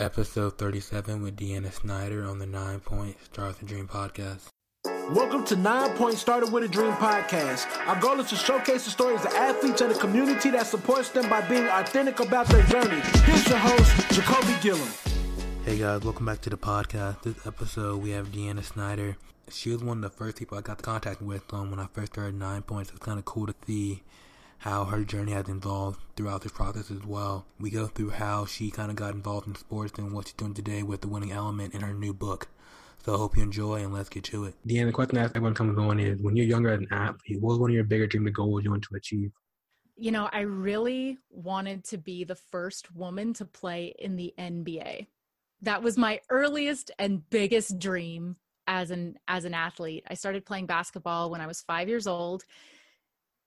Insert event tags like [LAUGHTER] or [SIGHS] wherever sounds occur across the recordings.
Episode 37 with Deanna Schneyer on the Nine Point Start the Dream podcast. Welcome to Nine Point Started with a Dream podcast. Our goal is to showcase the stories of athletes and the community that supports them by being authentic about their journey. Here's your host, Jacolby Gilliam. Hey guys, welcome back to the podcast. This episode we have Deanna Schneyer. She was one of the first people I got to contact with um, when I first started Nine Points. It's kind of cool to see how her journey has evolved throughout this process as well. We go through how she kind of got involved in sports and what she's doing today with the winning element in her new book. So I hope you enjoy and let's get to it. Deanna, the question I ask everyone comes on is when you're younger as an athlete, what was one of your bigger dreams or goals you want to achieve? You know, I really wanted to be the first woman to play in the NBA. That was my earliest and biggest dream as an as an athlete. I started playing basketball when I was 5 years old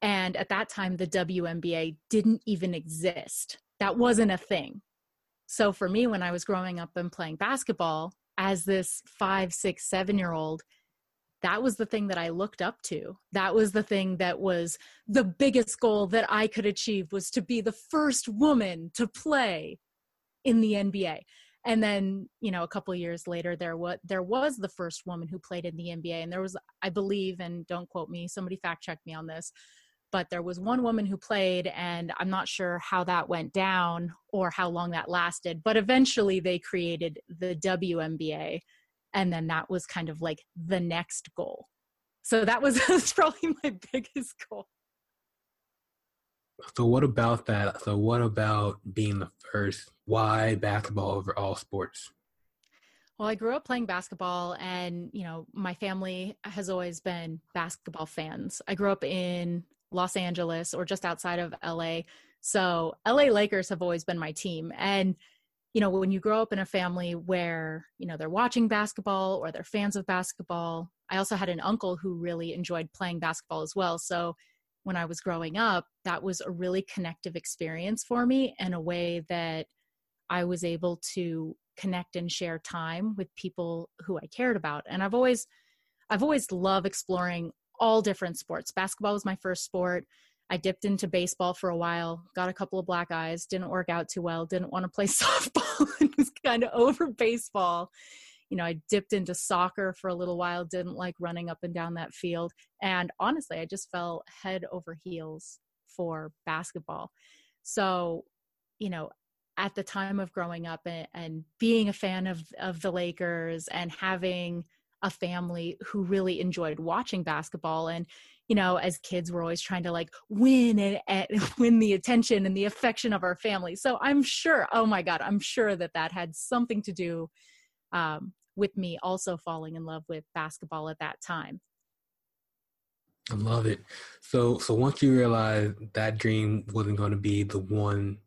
and at that time, the WNBA didn't even exist. That wasn't a thing. So for me, when I was growing up and playing basketball as this five, six, seven year old, that was the thing that I looked up to. That was the thing that was the biggest goal that I could achieve was to be the first woman to play in the NBA. And then, you know, a couple years later, there was there was the first woman who played in the NBA, and there was, I believe, and don't quote me, somebody fact checked me on this, but there was one woman who played and i'm not sure how that went down or how long that lasted but eventually they created the WNBA and then that was kind of like the next goal. So that was, [LAUGHS] probably my [LAUGHS] biggest goal. So what about that? So what about being the first why basketball over all sports? Well, I grew up playing basketball, and you know, my family has always been basketball fans. I grew up in Los Angeles or just outside of LA. So LA Lakers have always been my team. And, you know, when you grow up in a family where, you know, they're watching basketball or they're fans of basketball, I also had an uncle who really enjoyed playing basketball as well. So when I was growing up, that was a really connective experience for me in a way that I was able to connect and share time with people who I cared about. And I've always I've always loved exploring all different sports. Basketball was my first sport. I dipped into baseball for a while, got a couple of black eyes, didn't work out too well, didn't want to play [LAUGHS] softball, and was kind of over baseball. You know, I dipped into soccer for a little while, didn't like running up and down that field. And honestly, I just fell head over heels for basketball. So, you know, at the time of growing up and, and being a fan of, of the Lakers and having a family who really enjoyed watching basketball and you know as kids we're always trying to like win and, and, [LAUGHS] win the attention and the affection of our family. So i'm sure oh my god i'm sure that that had something to do um, with me also falling in love with basketball at that time. I love it. So so once you realized that dream wasn't going to be the one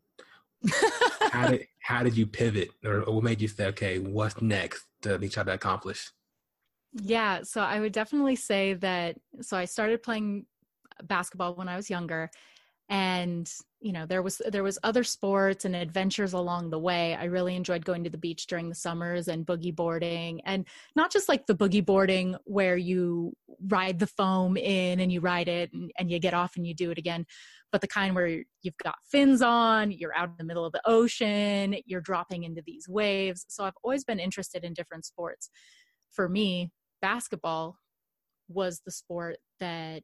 how [LAUGHS] did how did you pivot? Or, what made you say okay what's next to be trying to accomplish yeah, so I would definitely say that. So I started playing basketball when I was younger, and you know there was there was other sports and adventures along the way. I really enjoyed going to the beach during the summers and boogie boarding, and not just like the boogie boarding where you ride the foam in and you ride it and, and you get off and you do it again, but the kind where you've got fins on, you're out in the middle of the ocean, you're dropping into these waves. So I've always been interested in different sports. For me, basketball was the sport that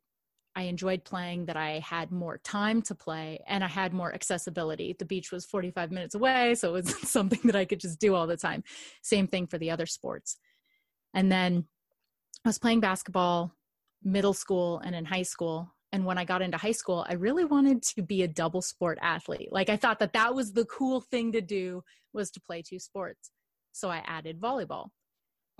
I enjoyed playing, that I had more time to play, and I had more accessibility. The beach was 45 minutes away, so it was [LAUGHS] something that I could just do all the time. Same thing for the other sports. And then I was playing basketball middle school and in high school. And when I got into high school, I really wanted to be a double sport athlete. Like I thought that that was the cool thing to do was to play two sports. So I added volleyball.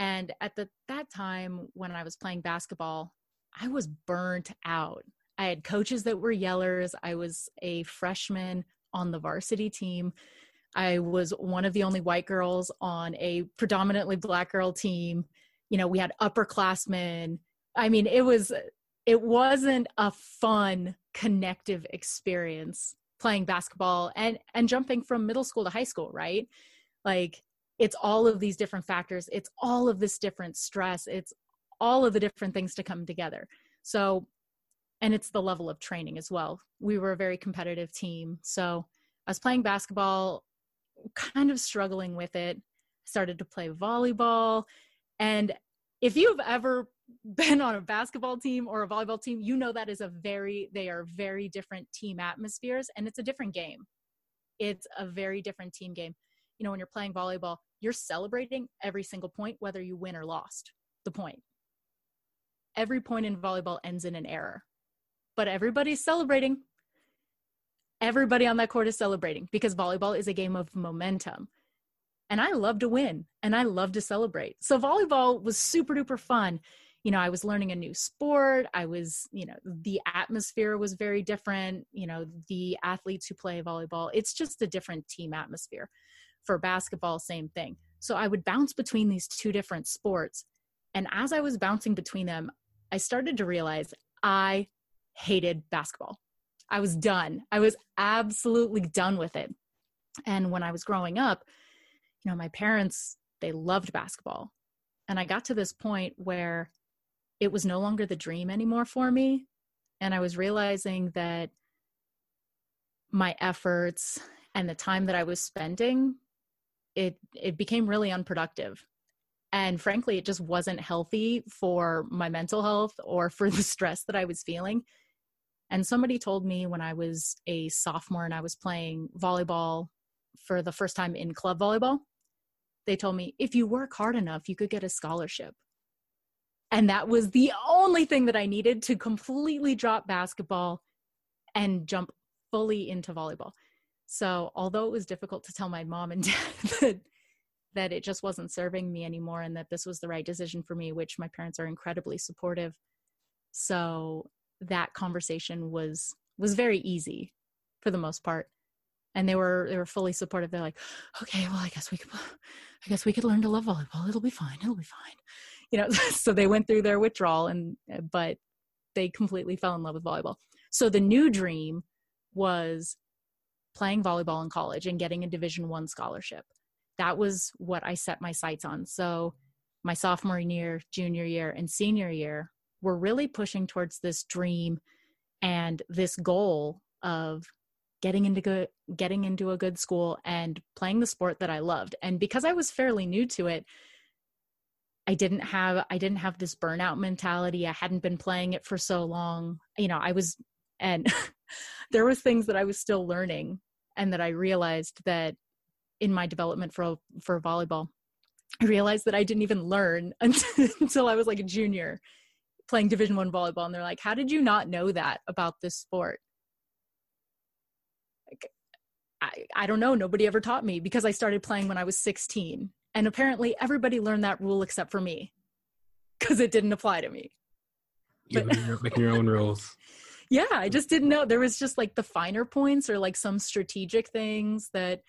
And at the, that time when I was playing basketball, I was burnt out. I had coaches that were yellers. I was a freshman on the varsity team. I was one of the only white girls on a predominantly black girl team. You know, we had upperclassmen. I mean, it was it wasn't a fun connective experience playing basketball and and jumping from middle school to high school, right? Like it's all of these different factors it's all of this different stress it's all of the different things to come together so and it's the level of training as well we were a very competitive team so i was playing basketball kind of struggling with it. Started to play volleyball. And if you've ever [LAUGHS] been on a basketball team or a volleyball team, you know that is a very, they are very different team atmospheres and it's a different game. It's a very different team game. You know, when you're playing volleyball, you're celebrating every single point, whether you win or lost the point. Every point in volleyball ends in an error, but everybody's celebrating. Everybody on that court is celebrating because volleyball is a game of momentum. And I love to win and I love to celebrate. So volleyball was super duper fun you know i was learning a new sport i was you know the atmosphere was very different you know the athletes who play volleyball it's just a different team atmosphere for basketball same thing. So i would bounce between these two different sports. And as i was bouncing between them i started to realize i hated basketball. I was done. I was absolutely done with it. And when i was growing up you know my parents they loved basketball. And i got to this point where it was no longer the dream anymore for me. And I was realizing that my efforts and the time that I was spending, it it became really unproductive. And frankly, it just wasn't healthy for my mental health or for the [LAUGHS] stress that I was feeling. And somebody told me when I was a sophomore and I was playing volleyball for the first time in club volleyball, they told me if you work hard enough, you could get a scholarship. And that was the only thing that I needed to completely drop basketball and jump fully into volleyball. So, although it was difficult to tell my mom and [LAUGHS] dad that, that it just wasn't serving me anymore and that this was the right decision for me, which my parents are incredibly supportive. So, that conversation was was very easy for the most part. And they were they were fully supportive. They're like, "Okay, well, I guess we could I guess we could learn to love volleyball. It'll be fine. It'll be fine." you know [LAUGHS] so they went through their withdrawal and but they completely fell in love with volleyball so the new dream was playing volleyball in college and getting a division 1 scholarship that was what i set my sights on so my sophomore year junior year and senior year were really pushing towards this dream and this goal of getting into good getting into a good school and playing the sport that I loved. And because I was fairly new to it, I didn't have I didn't have this burnout mentality. I hadn't been playing it for so long. You know, I was and [LAUGHS] there was things that I was still learning and that I realized that in my development for for volleyball I realized that I didn't even learn until, [LAUGHS] until I was like a junior playing division 1 volleyball and they're like how did you not know that about this sport like, I, I don't know nobody ever taught me because I started playing when I was 16 and apparently everybody learned that rule except for me because it didn't apply to me. You're making your own rules. [LAUGHS] Yeah, I just didn't know. There was just like the finer points or like some strategic things that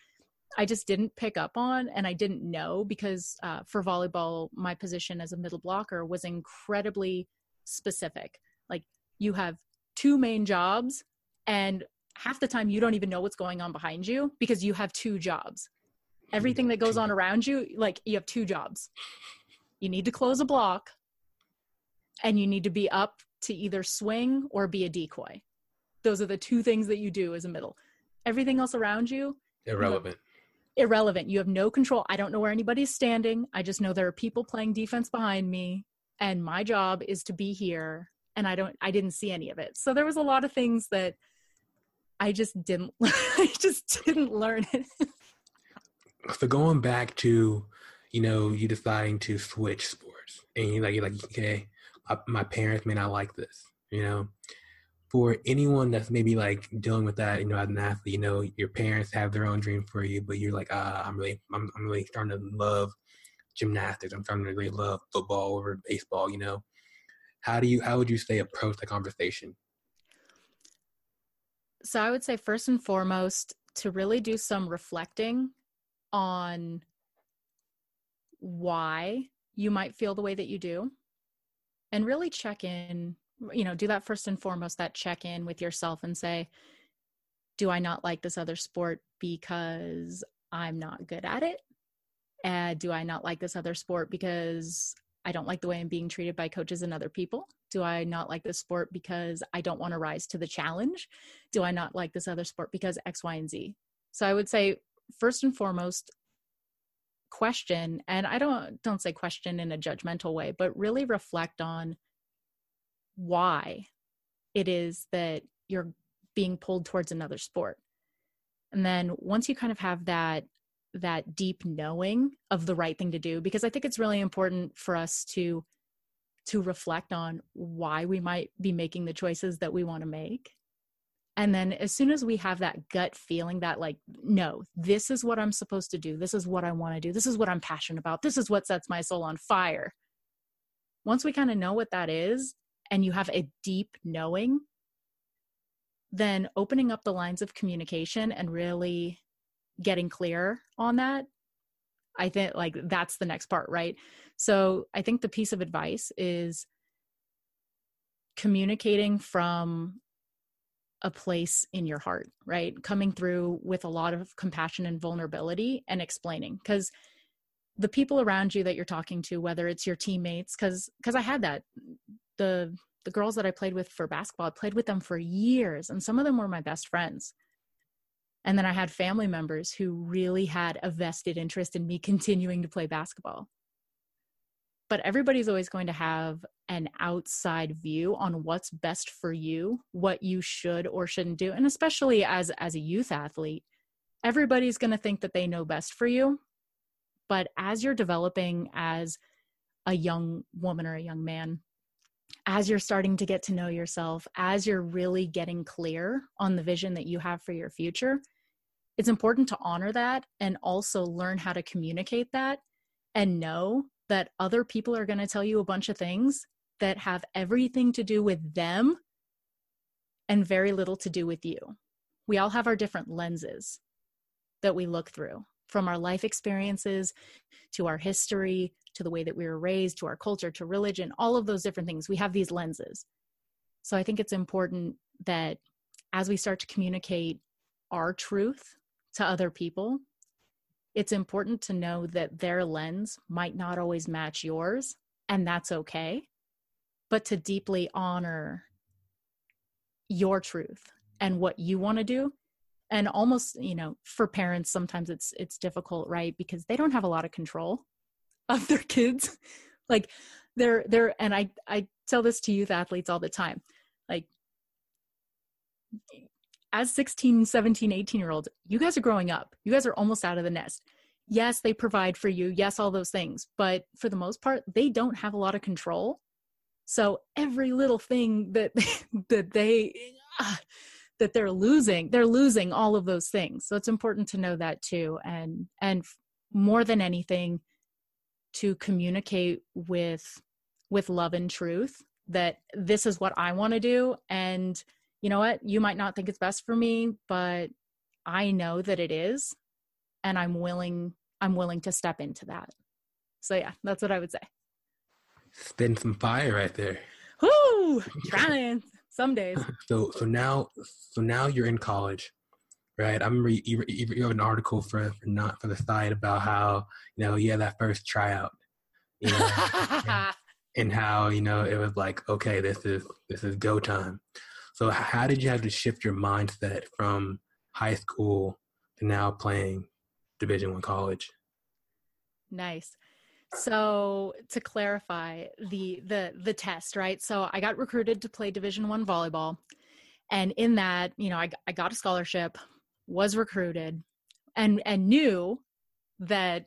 I just didn't pick up on and I didn't know because uh, for volleyball, my position as a middle blocker was incredibly specific. Like you have two main jobs and half the time you don't even know what's going on behind you because you have two jobs everything that goes on around you like you have two jobs you need to close a block and you need to be up to either swing or be a decoy. Those are the two things that you do as a middle. Everything else around you irrelevant. You irrelevant. You have no control. I don't know where anybody's standing. I just know there are people playing defense behind me and my job is to be here and i don't i didn't see any of it. So there was a lot of things that i just didn't [LAUGHS] i just didn't learn it. So going back to you know you deciding to switch sports and you're like you're like okay my parents may not like this you know? For anyone that's maybe like dealing with that you know as an athlete you know your parents have their own dream for you but you're like ah i'm really I'm, I'm really starting to love gymnastics. I'm starting to really love football over baseball you know? How do you how would you say approach the conversation? So i would say first and foremost to really do some reflecting on why you might feel the way that you do and really check in you know do that first and foremost that check in with yourself and say do i not like this other sport because i'm not good at it? Uh, do i not like this other sport because i don't like the way i'm being treated by coaches and other people? Do i not like this sport because i don't want to rise to the challenge? Do i not like this other sport because x y and z? So i would say first and foremost question and i don't don't say question in a judgmental way but really reflect on why it is that you're being pulled towards another sport. And then once you kind of have that that deep knowing of the right thing to do because i think it's really important for us to to reflect on why we might be making the choices that we want to make and then as soon as we have that gut feeling that like no this is what i'm supposed to do. This is what i want to do. This is what i'm passionate about. This is what sets my soul on fire. Once we kind of know what that is and you have a deep knowing then opening up the lines of communication and really getting clear on that i think like that's the next part right? So i think the piece of advice is communicating from a place in your heart, right? Coming through with a lot of compassion and vulnerability and explaining because the people around you that you're talking to whether it's your teammates cuz cuz I had that the the girls that I played with for basketball I played with them for years and some of them were my best friends. And then I had family members who really had a vested interest in me continuing to play basketball but everybody's always going to have an outside view on what's best for you what you should or shouldn't do. And especially as as a youth athlete everybody's going to think that they know best for you. But as you're developing as a young woman or a young man as you're starting to get to know yourself as you're really getting clear on the vision that you have for your future it's important to honor that and also learn how to communicate that and know that other people are going to tell you a bunch of things that have everything to do with them and very little to do with you. We all have our different lenses that we look through from our life experiences to our history to the way that we were raised to our culture to religion, all of those different things. We have these lenses. So I think it's important that as we start to communicate our truth to other people, it's important to know that their lens might not always match yours, and that's okay. But to deeply honor your truth and what you want to do and almost you know for parents sometimes it's it's difficult right because they don't have a lot of control [LAUGHS] of their kids [LAUGHS] like they're they're and i i tell this to youth athletes all the time like as 16 17 18 year olds you guys are growing up. You guys are almost out of the nest. Yes they provide for you. Yes all those things. But for the most part they don't have a lot of control. So every little thing that [LAUGHS] that they uh, that they're losing they're losing all of those things. So it's important to know that too. And and more than anything to communicate with with love and truth that this is what I want to do. And you know what? You might not think it's best for me but i know that it is and i'm willing i'm willing to step into that. So yeah that's what i would say. Spin some fire right there. Whoo! [LAUGHS] trying some days. [LAUGHS] So so now so now you're in college right? I remember you, you, you have an article for, for not for the site about how you know you had that first tryout you know [LAUGHS] and, and how you know it was like okay this is this is go time so how did you have to shift your mindset from high school to now playing Division One college? Nice. So to clarify the the the test, right? So I got recruited to play Division One volleyball, and in that, you know, I I got a scholarship, was recruited, and and knew that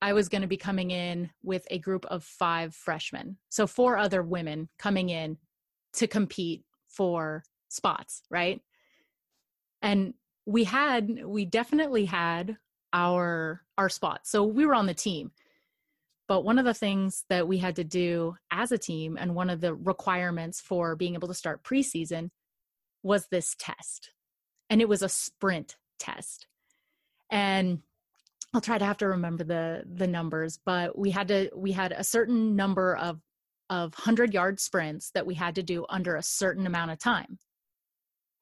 I was going to be coming in with a group of five freshmen, so four other women coming in to compete for spots, right? And we had we definitely had our our spots. So we were on the team. But one of the things that we had to do as a team and one of the requirements for being able to start preseason was this test. And it was a sprint test. And I'll try to have to remember the the numbers, but we had to we had a certain number of of 100 yard sprints that we had to do under a certain amount of time.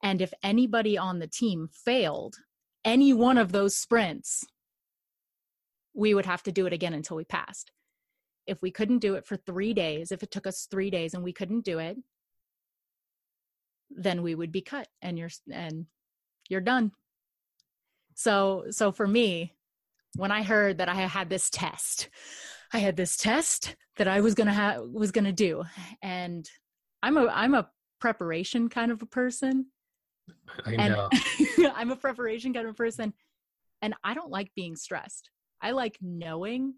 And if anybody on the team failed any one of those sprints, we would have to do it again until we passed. If we couldn't do it for three days, if it took us three days and we couldn't do it, then we would be cut and you're and you're done. So so for me, when I heard that I had this test, I had this test that I was gonna have was gonna do, and I'm a I'm a preparation kind of a person. I know. [LAUGHS] I'm a preparation kind of person, and I don't like being stressed. I like knowing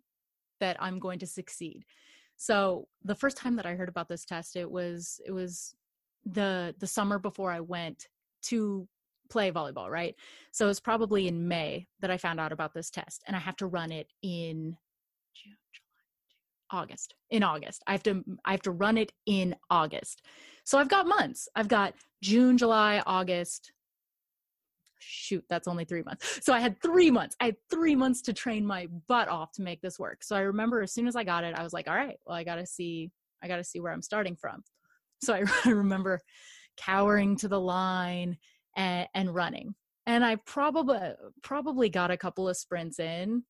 that I'm going to succeed. So the first time that I heard about this test, it was it was the the summer before I went to play volleyball, right? So it's probably in May that I found out about this test, and I have to run it in June, July, August. In August, I have to I have to run it in August. So I've got months. I've got June, July, August. Shoot, that's only three months. So I had three months. I had three months to train my butt off to make this work. So I remember as soon as I got it, I was like, all right, well, I got to see, I got to see where I'm starting from. So I, [LAUGHS] I remember cowering to the line and, and running. And I probably probably got a couple of sprints in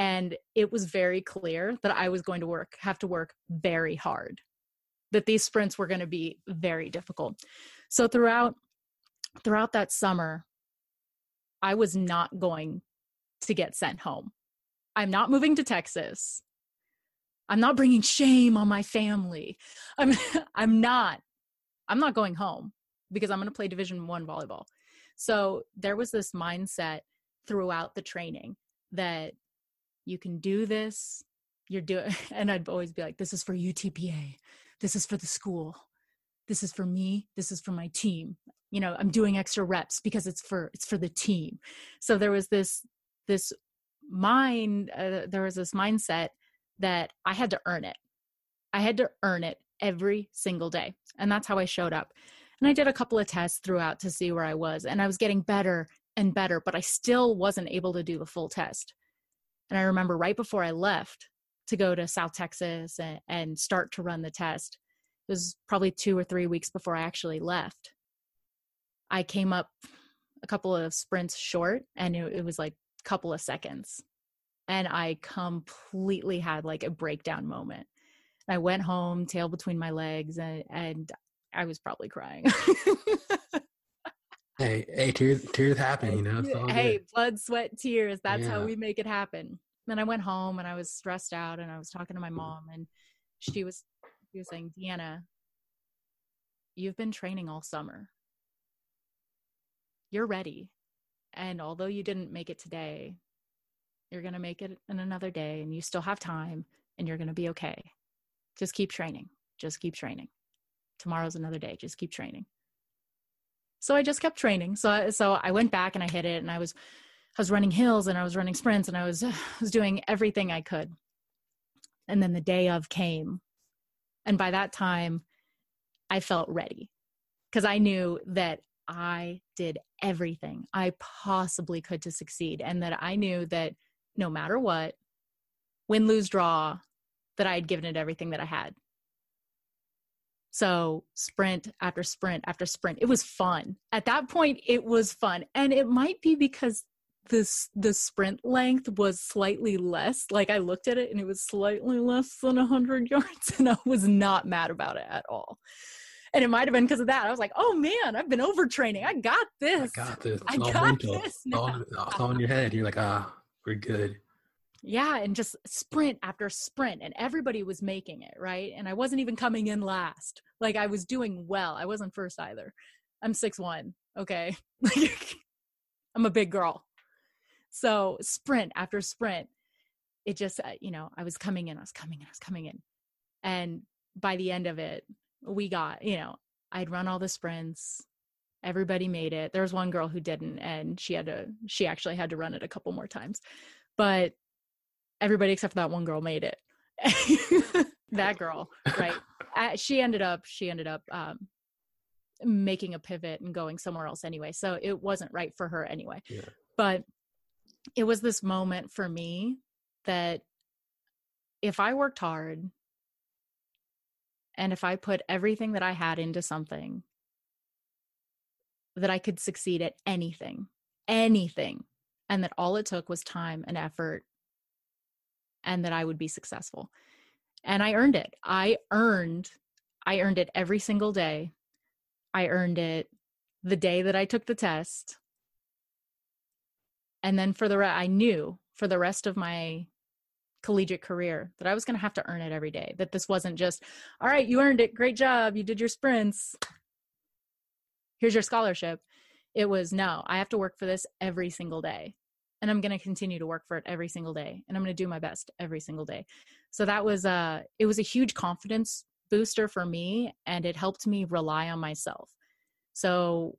and it was very clear that I was going to work have to work very hard. That these sprints were going to be very difficult. So throughout throughout that summer I was not going to get sent home. I'm not moving to Texas. I'm not bringing shame on my family. I'm [LAUGHS] I'm not I'm not going home because I'm going to play division 1 volleyball. So there was this mindset throughout the training that you can do this. You're doing [LAUGHS] and I'd always be like this is for UTPA. This is for the school. This is for me. This is for my team. You know, I'm doing extra reps because it's for it's for the team. So there was this this mind uh, there was this mindset that I had to earn it. I had to earn it every single day. And that's how I showed up. And I did a couple of tests throughout to see where I was. And I was getting better and better, but I still wasn't able to do the full test. And I remember right before I left to go to South Texas and, and start to run the test, it was probably two or three weeks before I actually left. I came up a couple of sprints short and it, it was like a couple of seconds and I completely had like a breakdown moment. I went home, tail between my legs, and, and I was probably crying. [LAUGHS] hey, hey, tears, tears happen, you oh, know. hey, good. blood, sweat, tears. That's yeah. how we make it happen. Then I went home and I was stressed out, and I was talking to my mm. mom, and she was, she was saying, "Deanna, you've been training all summer. You're ready, and although you didn't make it today, you're going to make it in another day and you still have time and you're going to be okay. Just keep training. Just keep training. Tomorrow's another day. Just keep training. So I just kept training. So I, so I went back and I hit it and I was I was running hills and I was running sprints and I was [SIGHS] I was doing everything I could. And then the day of came. And by that time I felt ready because I knew that I did everything I possibly could to succeed and that I knew that no matter what, win, lose, draw, that I had given it everything that I had. So, sprint after sprint after sprint. It was fun. At that point, it was fun. And it might be because this the sprint length was slightly less. Like I looked at it and it was slightly less than 100 [LAUGHS] yards and I was not mad about it at all. And it might have been because of that. I was like, "Oh man, I've been overtraining. I got this. I got this. I got mental. this. All, all in your head. You're like, ah, we're good. Yeah, and just sprint after sprint, and everybody was making it, right? And I wasn't even coming in last. Like I was doing well. I wasn't first either. I'm six one. Okay. [LAUGHS] I'm a big girl. So sprint after sprint, it just, uh, you know, I was coming in, I was coming in, I was coming in. And by the end of it, we got, you know, I'd run all the sprints everybody made it there was one girl who didn't and she had to she actually had to run it a couple more times but everybody except for that one girl made it. [LAUGHS] That girl right. [LAUGHS] Uh, she ended up she ended up um, making a pivot and going somewhere else anyway so it wasn't right for her anyway. Yeah. but it was this moment for me that if i worked hard and if i put everything that i had into something that I could succeed at anything, anything, and that all it took was time and effort, and that I would be successful. And I earned it. I earned, I earned it every single day. I earned it the day that I took the test. and then for the re- I knew for the rest of my collegiate career that I was going to have to earn it every day. That this wasn't just, all right, you earned it, great job, you did your sprints. Here's your scholarship. It was no, I have to work for this every single day. And I'm going to continue to work for it every single day. And I'm going to do my best every single day. So that was a it was a huge confidence booster for me and it helped me rely on myself. So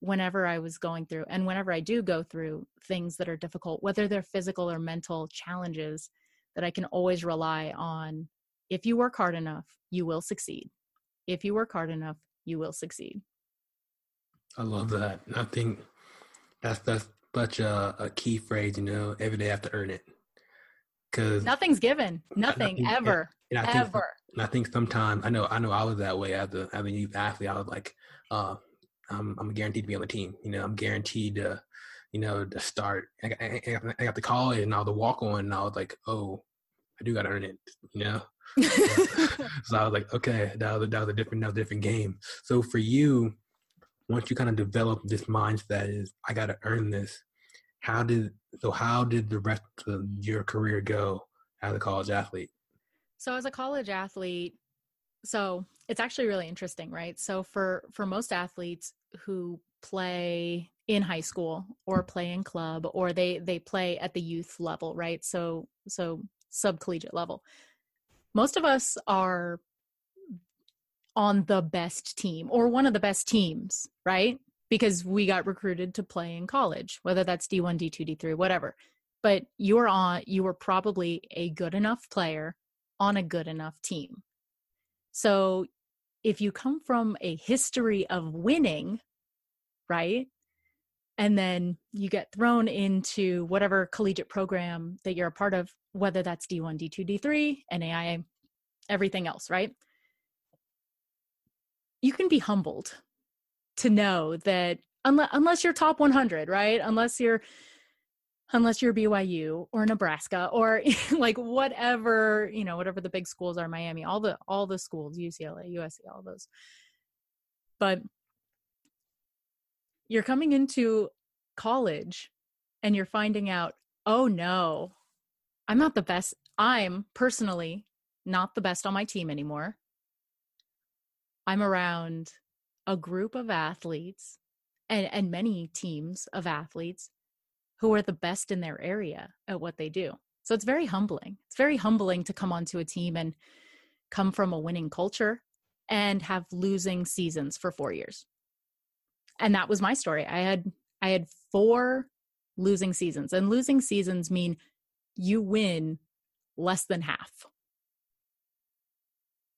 whenever I was going through and whenever I do go through things that are difficult, whether they're physical or mental challenges, that I can always rely on if you work hard enough, you will succeed. If you work hard enough, you will succeed. I love that. I think that's that's such a, a key phrase, you know, every day I have to earn it. Cause nothing's given. Nothing think, ever. And, I ever. Think, and I think sometimes I know I know I was that way as a as a youth athlete. I was like, uh, I'm I'm guaranteed to be on the team. You know, I'm guaranteed to, you know, to start. I got, I got the call and I was the walk on, and I was like, oh, I do got to earn it. You know. [LAUGHS] [LAUGHS] so I was like, okay, that was, a, that was a different, that was a different game. So for you, once you kind of develop this mindset, is I got to earn this. How did so? How did the rest of your career go as a college athlete? So as a college athlete, so it's actually really interesting, right? So for for most athletes who play in high school or play in club or they they play at the youth level, right? So so subcollegiate level. Most of us are on the best team or one of the best teams, right? Because we got recruited to play in college, whether that's D1, D2, D3, whatever. But you are on you were probably a good enough player on a good enough team. So if you come from a history of winning, right? And then you get thrown into whatever collegiate program that you're a part of, whether that's D1, D2, D3, NAIA, everything else, right? You can be humbled to know that unless, unless you're top 100, right? Unless you're unless you're BYU or Nebraska or [LAUGHS] like whatever, you know, whatever the big schools are, Miami, all the all the schools, UCLA, USC, all those. But you're coming into college and you're finding out, "Oh no. I'm not the best. I'm personally not the best on my team anymore. I'm around a group of athletes and and many teams of athletes who are the best in their area at what they do. So it's very humbling. It's very humbling to come onto a team and come from a winning culture and have losing seasons for 4 years. And that was my story. I had I had 4 losing seasons. And losing seasons mean you win less than half.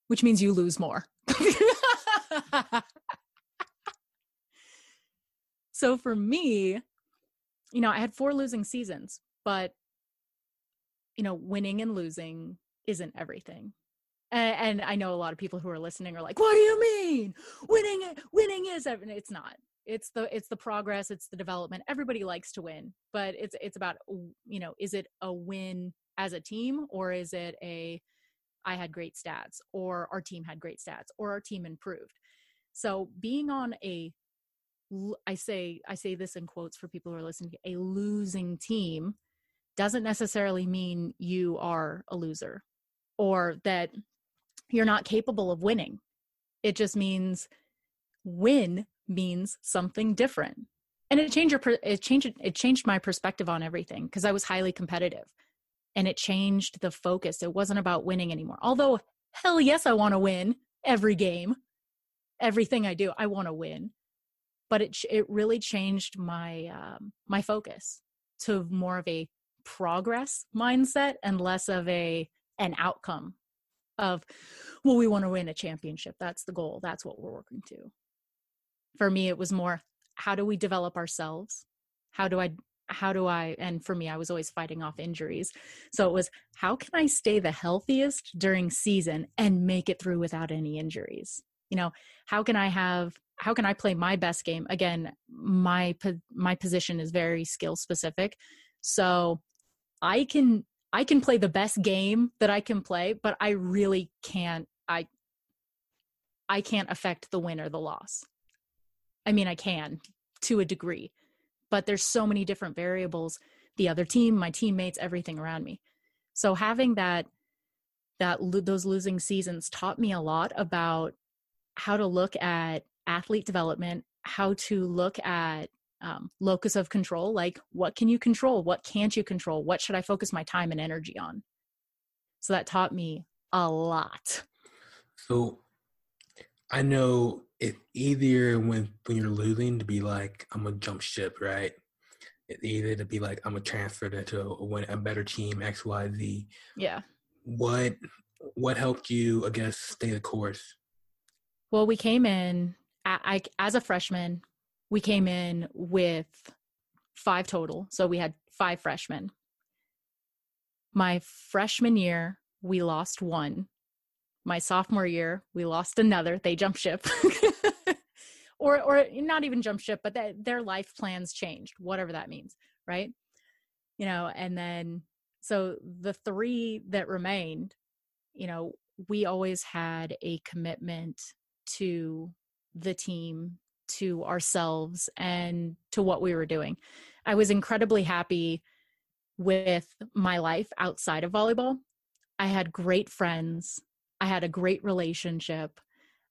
Which means you lose more. [LAUGHS] [LAUGHS] so for me, you know, I had four losing seasons, but you know, winning and losing isn't everything. And, and, I know a lot of people who are listening are like, "What do you mean? Winning winning is everything." It's not. It's the it's the progress, it's the development. Everybody likes to win, but it's it's about you know, is it a win as a team or is it a I had great stats or our team had great stats or our team improved. So being on a I say I say this in quotes for people who are listening, a losing team doesn't necessarily mean you are a loser or that you're not capable of winning. It just means win means something different. And it changed your it changed it changed my perspective on everything because I was highly competitive. And it changed the focus. It wasn't about winning anymore. Although hell yes I want to win every game. Everything I do, I want to win. But it it really changed my um, my focus to more of a progress mindset and less of a an outcome of well we want to win a championship. That's the goal. That's what we're working to. For me it was more how do we develop ourselves? How do i how do i and for me i was always fighting off injuries. So it was how can i stay the healthiest during season and make it through without any injuries you know how can i have how can I play my best game? Again, my my position is very skill specific. So I can I can play the best game that I can play, but I really can't I I can't affect the win or the loss. I mean, I can to a degree, but there's so many different variables the other team my teammates everything around me so having that that those losing seasons taught me a lot about how to look at athlete development how to look at um, locus of control like what can you control? What can't you control? What should i focus my time and energy on? So that taught me a lot. So i know it's easier when when you're losing to be like i'm gonna jump ship right? It's easier to be like i'm gonna transfer to a, a better team xyz yeah. What what helped you i guess stay the course well we came in I, as a freshman we came in with five total. So we had five freshmen. My freshman year, we lost one. My sophomore year, we lost another. They jumped ship. [LAUGHS] or or not even jump ship, but their life plans changed, whatever that means, right? You know, and then so the three that remained, you know, we always had a commitment to the team to ourselves and to what we were doing. I was incredibly happy with my life outside of volleyball. I had great friends. I had a great relationship.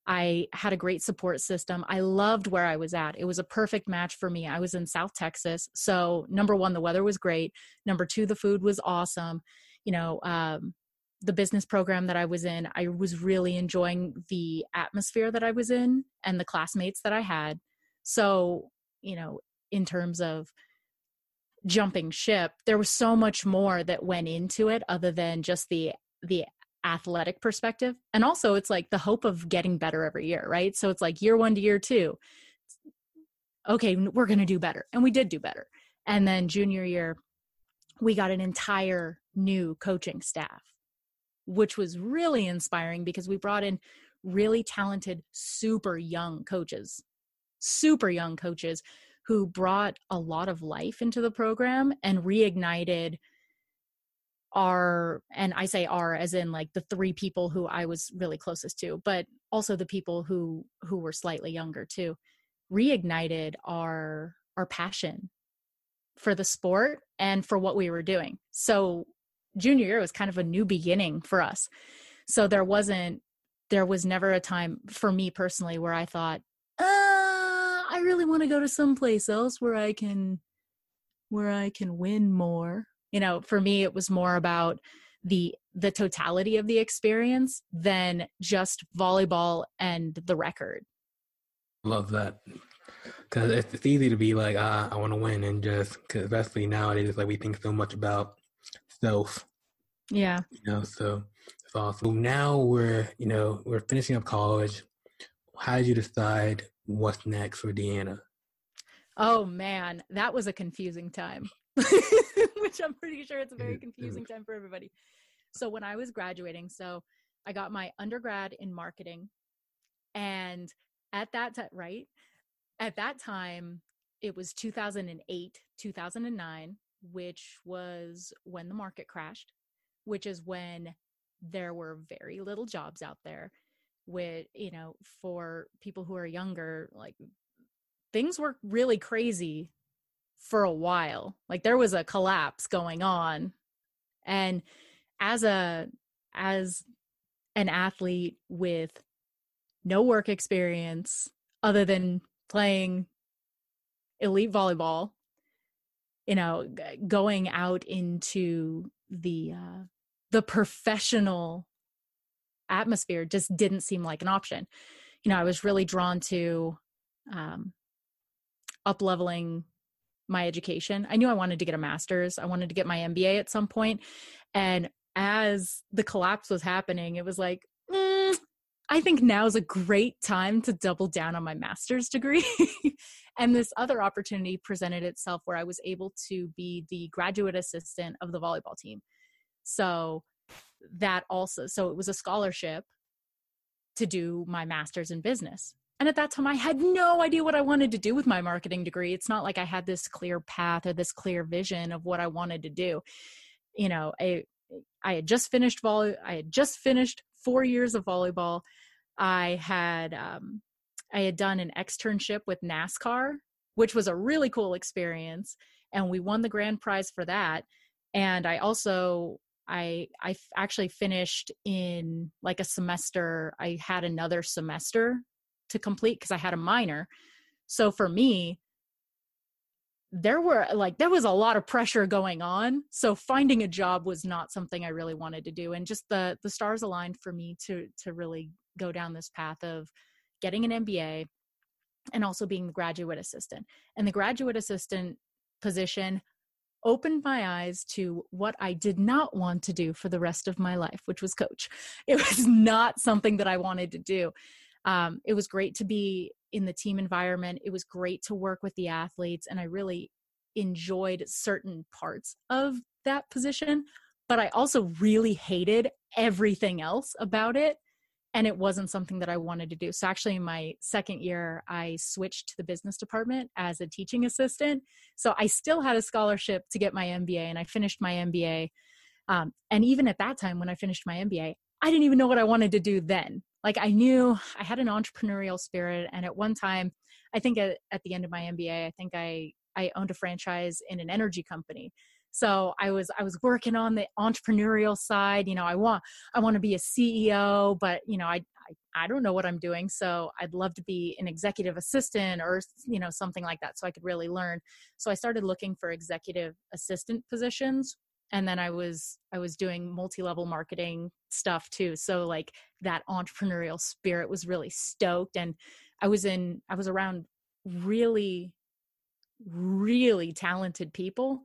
I had a great support system. I loved where I was at. It was a perfect match for me. I was in South Texas. So, number one, the weather was great. Number two, the food was awesome. You know, um, the business program that I was in, I was really enjoying the atmosphere that I was in and the classmates that I had. So, you know, in terms of jumping ship, there was so much more that went into it other than just the the athletic perspective. And also it's like the hope of getting better every year, right? So it's like year 1 to year 2. Okay, we're going to do better. And we did do better. And then junior year we got an entire new coaching staff which was really inspiring because we brought in really talented, super young coaches, super young coaches who brought a lot of life into the program and reignited our and i say our as in like the three people who i was really closest to but also the people who who were slightly younger too reignited our our passion for the sport and for what we were doing. So junior year was kind of a new beginning for us. So there wasn't, there was never a time for me personally where I thought, uh, I really want to go to someplace else where I can, where I can win more. You know, for me, it was more about the the totality of the experience than just volleyball and the record. Love that because it's, easy to be like, ah, I want to win, and just because especially nowadays, like we think so much about self. Yeah. You know, so it's awesome. Now we're, you know, we're finishing up college. How did you decide what's next for Deanna? Oh man, that was a confusing time. [LAUGHS] Which I'm pretty sure it's a very confusing time for everybody. So when I was graduating, so I got my undergrad in marketing and at that time, right? At that time, it was 2008, 2009 which was when the market crashed, which is when there were very little jobs out there with you know for people who are younger like things were really crazy for a while. Like there was a collapse going on. And as a as an athlete with no work experience other than playing elite volleyball you know going out into the uh the professional atmosphere just didn't seem like an option. You know i was really drawn to um up leveling my education. I knew i wanted to get a master's. I wanted to get my mba at some point. And as the collapse was happening it was like i think now is a great time to double down on my master's degree [LAUGHS] And this other opportunity presented itself where I was able to be the graduate assistant of the volleyball team. So that also, so it was a scholarship to do my master's in business. And at that time, I had no idea what I wanted to do with my marketing degree. It's not like I had this clear path or this clear vision of what I wanted to do. You know, I I had just finished volley. I had just finished four years of volleyball. I had um, I had done an externship with NASCAR which was a really cool experience. And we won the grand prize for that. And I also I I actually finished in like a semester. I had another semester to complete because I had a minor. So for me, there were like there was a lot of pressure going on so finding a job was not something i really wanted to do and just the the stars aligned for me to to really go down this path of getting an mba and also being the graduate assistant and the graduate assistant position opened my eyes to what I did not want to do for the rest of my life, which was coach. [LAUGHS] It was not something that I wanted to do. Um, it was great to be in the team environment. It was great to work with the athletes, and I really enjoyed certain parts of that position. But I also really hated everything else about it. And it wasn't something that I wanted to do. So, actually, in my second year, I switched to the business department as a teaching assistant. So, I still had a scholarship to get my MBA, and I finished my MBA. Um, and even at that time, when I finished my MBA, I didn't even know what I wanted to do then like I knew [SIGHS] I had an entrepreneurial spirit. And at one time, I think at, at the end of my MBA, I think I, I owned a franchise in an energy company. So I was I was working on the entrepreneurial side. You know, I want I want to be a CEO, but you know, I, I I don't know what I'm doing. So I'd love to be an executive assistant or you know something like that, so I could really learn. So I started looking for executive assistant positions and then i was i was doing multi-level marketing stuff too so like that entrepreneurial spirit was really stoked and i was in i was around really really talented people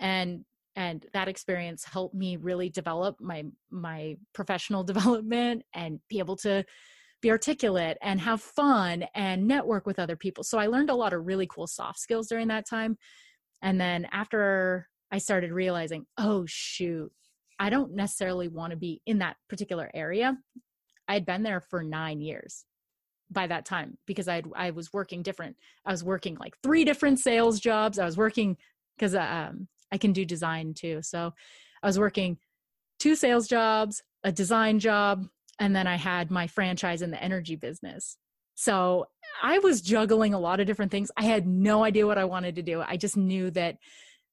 and and that experience helped me really develop my my professional [LAUGHS] development and be able to be articulate and have fun and network with other people so i learned a lot of really cool soft skills during that time and then after I started realizing, oh, shoot, I don't necessarily want to be in that particular area. I had been there for nine years by that time because I I was working different. I was working like three different sales jobs. I was working because um, I can do design too. So I was working two sales jobs, a design job, and then I had my franchise in the energy business. So I was juggling a lot of different things. I had no idea what I wanted to do. I just knew that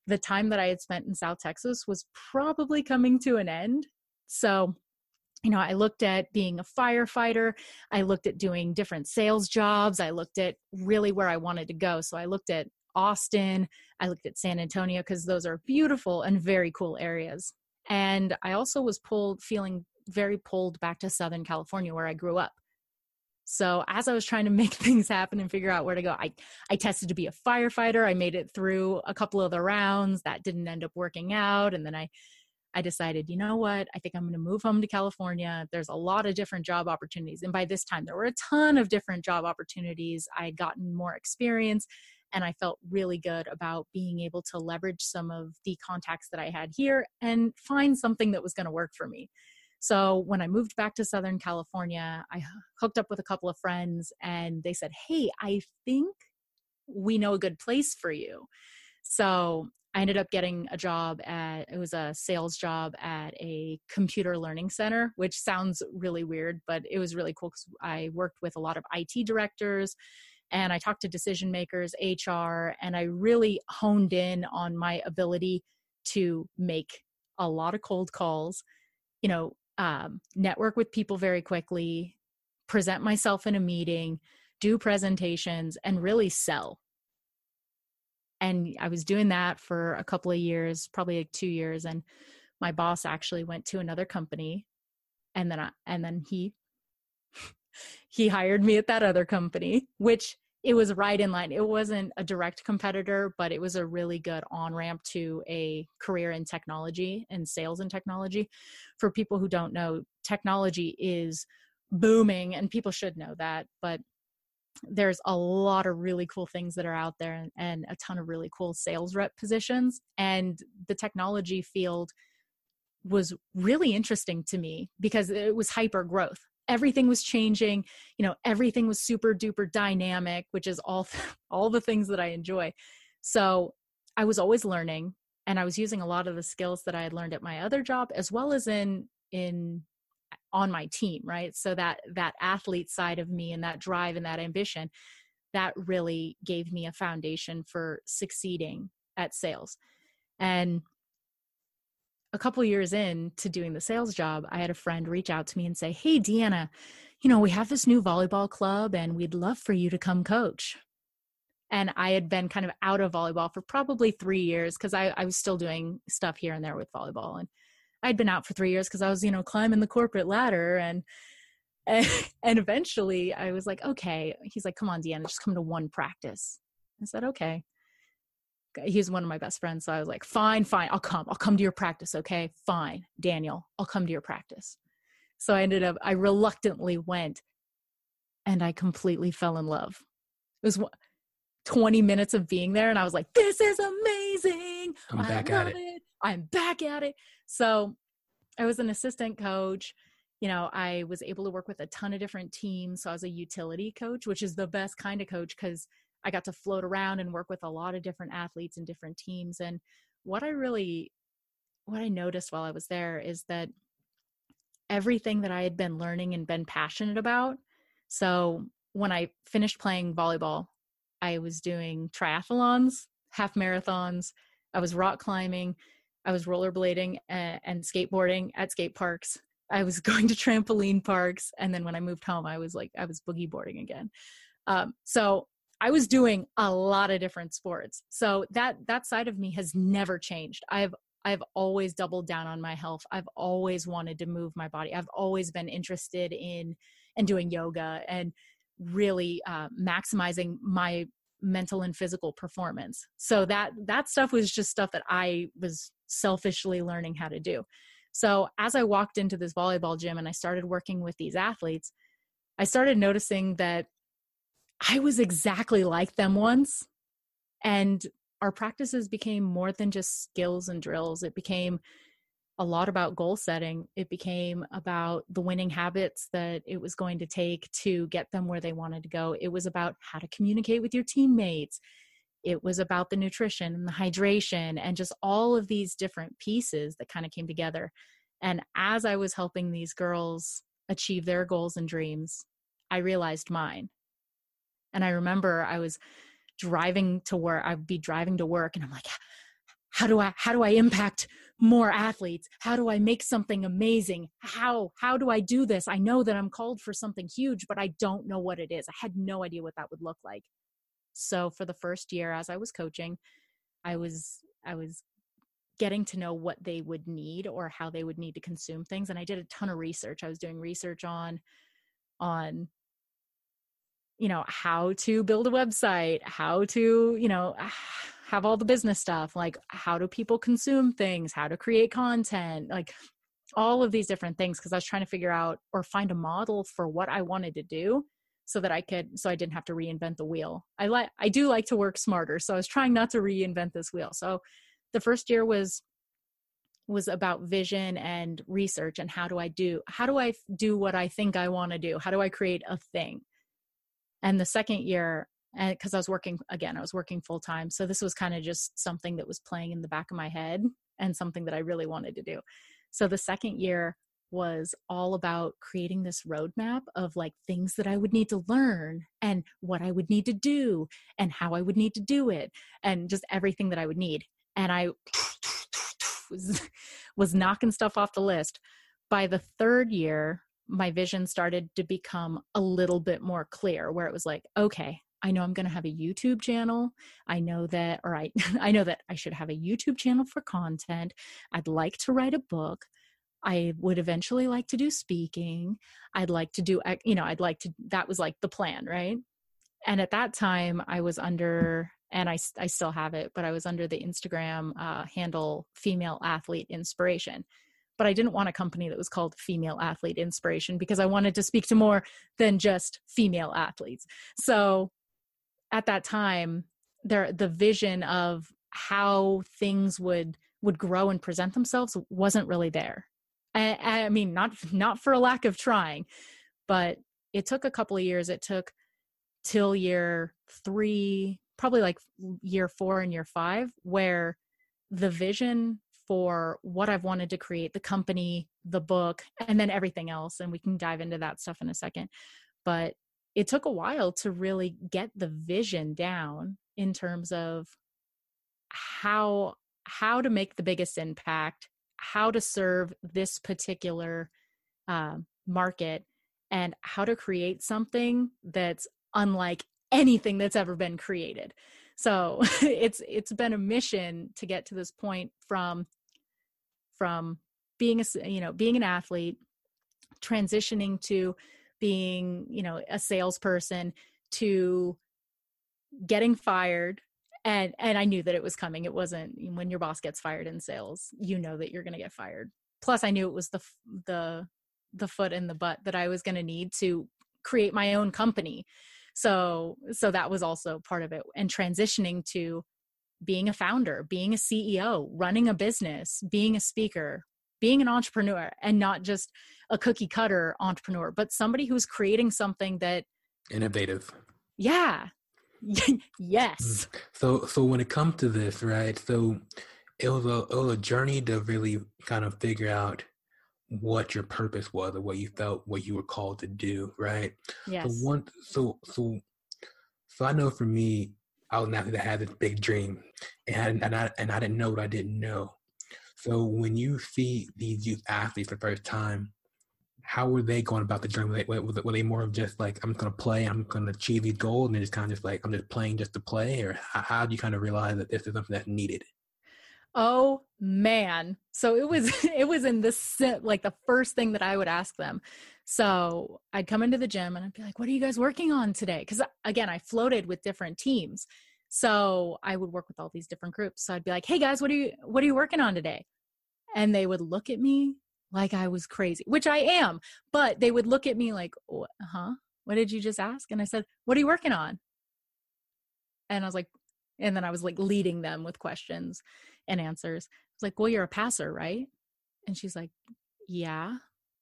the time that I had spent in South Texas was probably coming to an end. So, you know, I looked at being a firefighter. I looked at doing different sales jobs. I looked at really where I wanted to go. So I looked at Austin. I looked at San Antonio because those are beautiful and very cool areas. And I also was pulled, feeling very pulled back to Southern California where I grew up. So as I was trying to [LAUGHS] make things happen and figure out where to go, I, I tested to be a firefighter. I made it through a couple of the rounds that didn't end up working out. And then I, I decided, you know what? I think I'm going to move home to California. There's a lot of different job opportunities. And by this time, there were a ton of different job opportunities. I had gotten more experience and I felt really good about being able to leverage some of the contacts that I had here and find something that was going to work for me. So when I moved back to Southern California, I hooked up with a couple of friends and they said, Hey, I think we know a good place for you. So I ended up getting a job at, it was a sales job at a computer learning center, which sounds really weird, but it was really cool because I worked with a lot of IT directors and I talked to decision makers, HR, and I really honed in on my ability to make a lot of cold calls, you know, um, network with people very quickly, present myself in a meeting, do presentations, and really sell. And I was doing that for a couple of years, probably like two years. And my boss actually went to another company, and then I, and then he he hired me at that other company, which it was right in line. It wasn't a direct competitor, but it was a really good on ramp to a career in technology and sales and technology. For people who don't know, technology is booming, and people should know that. But there's a lot of really cool things that are out there and, and a ton of really cool sales rep positions. And the technology field was really interesting to me because it was hyper growth everything was changing you know everything was super duper dynamic which is all [LAUGHS] all the things that i enjoy so i was always learning and i was using a lot of the skills that i had learned at my other job as well as in in on my team right so that that athlete side of me and that drive and that ambition that really gave me a foundation for succeeding at sales. And a couple years in to doing the sales job, I had a friend reach out to me and say, Hey, Deanna, you know, we have this new volleyball club and we'd love for you to come coach. And I had been kind of out of volleyball for probably three years because I, I was still doing stuff here and there with volleyball. And I'd been out for three years because I was, you know, climbing the corporate ladder and and, [LAUGHS] and eventually I was like, okay. He's like, come on, Deanna, just come to one practice. I said, okay. He's one of my best friends. So I was like, fine, fine, I'll come. I'll come to your practice. Okay, fine. Daniel, I'll come to your practice. So I ended up, I reluctantly went and I completely fell in love. It was 20 minutes of being there and I was like, this is amazing. I'm back at it. it. I'm back at it. So I was an assistant coach you know, I was able to work with a ton of different teams. So I was a utility coach, which is the best kind of coach because I got to float around and work with a lot of different athletes and different teams. And what I really, what I noticed while I was there is that everything that I had been learning and been passionate about. So when I finished playing volleyball, I was doing triathlons, half marathons, I was rock climbing, I was rollerblading and, skateboarding at skate parks. I was [LAUGHS] going to trampoline parks, and then when I moved home, I was like I was boogie boarding again. Um, so I was doing a lot of different sports. So that that side of me has never changed. I've I've always doubled down on my health. I've always wanted to move my body. I've always been interested in and doing yoga and really uh, maximizing my mental and physical performance. So that that stuff was just stuff that I was selfishly learning how to do. So as I walked into this volleyball gym and I started working with these athletes, I started noticing that I was exactly like them once. And our practices became more than just skills and drills. It became a lot about goal setting. It became about the winning habits that it was going to take to get them where they wanted to go. It was about how to communicate with your teammates. It was about the nutrition and the hydration and just all of these different pieces that kind of came together. And as I was helping these girls achieve their goals and dreams, I realized mine. And I remember I was driving to work, I'd be driving to work and I'm like, how do I how do I impact more athletes? How do I make something amazing? How how do I do this? I know that I'm called for something huge, but I don't know what it is. I had no idea what that would look like. So for the first year as I was coaching, I was I was getting to know what they would need or how they would need to consume things and I did a ton of research. I was doing research on on you know how to build a website, how to, you know, have all the business stuff, like how do people consume things, how to create content, like all of these different things because I was trying to figure out or find a model for what I wanted to do so that I could so I didn't have to reinvent the wheel. I like I do like to work smarter, so I was trying not to reinvent this wheel. So the first year was was about vision and research and how do I do how do I do what I think I want to do? How do I create a thing? And the second year eh, and because I was working again, I was working full time. So this was kind of just something that was playing in the back of my head and something that I really wanted to do. So the second year was all about creating this roadmap of like things that I would need to learn and what I would need to do and how I would need to do it and just everything that I would need. And I [LAUGHS] was, was knocking stuff off the list. By the third year, my vision started to become a little bit more clear where it was like, okay, I know I'm going to have a YouTube channel. I know that, or I, [LAUGHS] I know that I should have a YouTube channel for content. I'd like to write a book. I would eventually like to do speaking. I'd like to do, you know, I'd like to, that was like the plan, right? And at that time, I was under, and I, I still have it, but I was under the Instagram uh, handle Female Athlete Inspiration. But I didn't want a company that was called Female Athlete Inspiration because I wanted to speak to more than just female athletes. So at that time, there the vision of how things would would grow and present themselves wasn't really there I, I mean, not not for a lack of trying, but it took a couple of years. It took till year three, probably like year four and year five, where the vision for what I've wanted to create, the company, the book, and then everything else, and we can dive into that stuff in a second. But it took a while to really get the vision down in terms of how how to make the biggest impact how to serve this particular uh, market and how to create something that's unlike anything that's ever been created so [LAUGHS] it's it's been a mission to get to this point from from being a you know being an athlete transitioning to being you know a salesperson to getting fired and and i knew that it was coming. It wasn't when your boss gets fired in sales you know that you're going to get fired. Plus i knew it was the the the foot in the butt that i was going to need to create my own company. So so that was also part of it and transitioning to being a founder being a ceo running a business being a speaker being an entrepreneur and not just a cookie cutter entrepreneur, but somebody who's creating something that innovative. Yeah. [LAUGHS] yes. Mm. So so when it comes to this, right? So it was a it was a journey to really kind of figure out what your purpose was or what you felt what you were called to do, right? Yes. So one so so so I know for me, I was an athlete that had this big dream and and I and I didn't know what I didn't know. So when you see these youth athletes for the first time, how were they going about the journey? Were they, were they more of just like, I'm just going to play, I'm going to achieve these goals, and just kind of just like, I'm just playing just to play? Or how, how do you kind of realize that this is something that's needed? Oh man. So it was, [LAUGHS] it was in this, like the first thing that I would ask them. So I'd come into the gym and I'd be like, what are you guys working on today? Because again, I floated with different teams. So I would work with all these different groups. So I'd be like, "Hey guys, what are you what are you working on today?" And they would look at me like I was crazy, which I am, but they would look at me like, "Huh? What did you just ask?" And I said, "What are you working on?" And I was like, and then I was like leading them with questions and answers. I was like, "Well, you're a passer, right?" And she's like, "Yeah."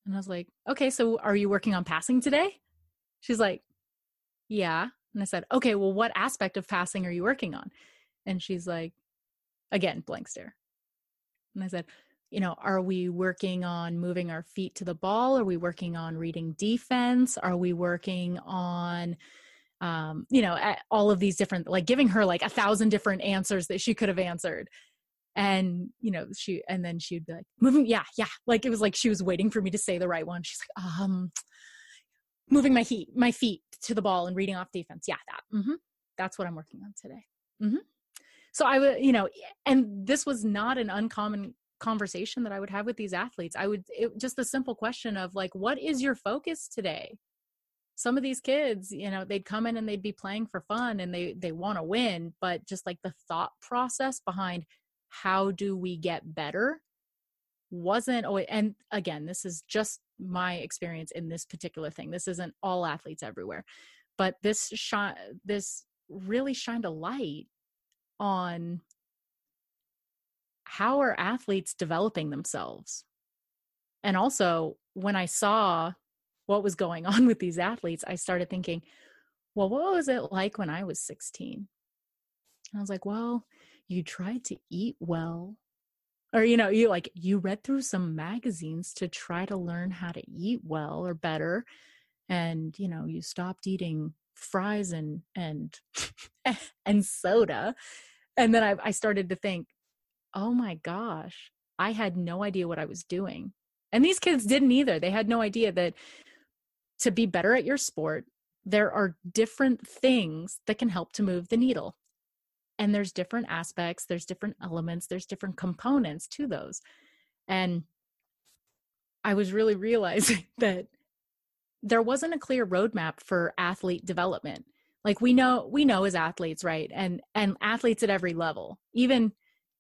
And I was like, "Okay, so are you working on passing today?" She's like, "Yeah." And I said, okay, well, what aspect of passing are you working on? And she's like, again, blank stare. And I said, you know, are we working on moving our feet to the ball? Are we working on reading defense? Are we working on, um, you know, all of these different, like giving her like a thousand different answers that she could have answered. And, you know, she, and then she'd be like, moving, yeah, yeah. Like it was like she was waiting for me to say the right one. She's like, um, moving my feet, my feet to the ball and reading off defense. Yeah, that. Mm-hmm. That's what I'm working on today. Mm-hmm. So I would, you know, and this was not an uncommon conversation that I would have with these athletes. I would it, just the simple question of like, what is your focus today? Some of these kids, you know, they'd come in and they'd be playing for fun and they they want to win, but just like the thought process behind how do we get better wasn't always and again this is just my experience in this particular thing this isn't all athletes everywhere but this this really shined a light on how are athletes developing themselves. And also when i saw what was going [LAUGHS] on with these athletes i started thinking well what was it like when i was 16 and i was like well you tried to eat well or you know you like you read through some magazines to try to learn how to eat well or better and you know you stopped eating fries and and [LAUGHS] and soda and then I, I started to think oh my gosh i had no idea what i was doing. And these kids didn't either they had no idea that to be better at your sport there are different things that can help to move the needle and there's different aspects there's different elements there's different components to those. And i was really [LAUGHS] realizing that there wasn't a clear roadmap for athlete development. Like we know we know as athletes right? And and athletes at every level. Even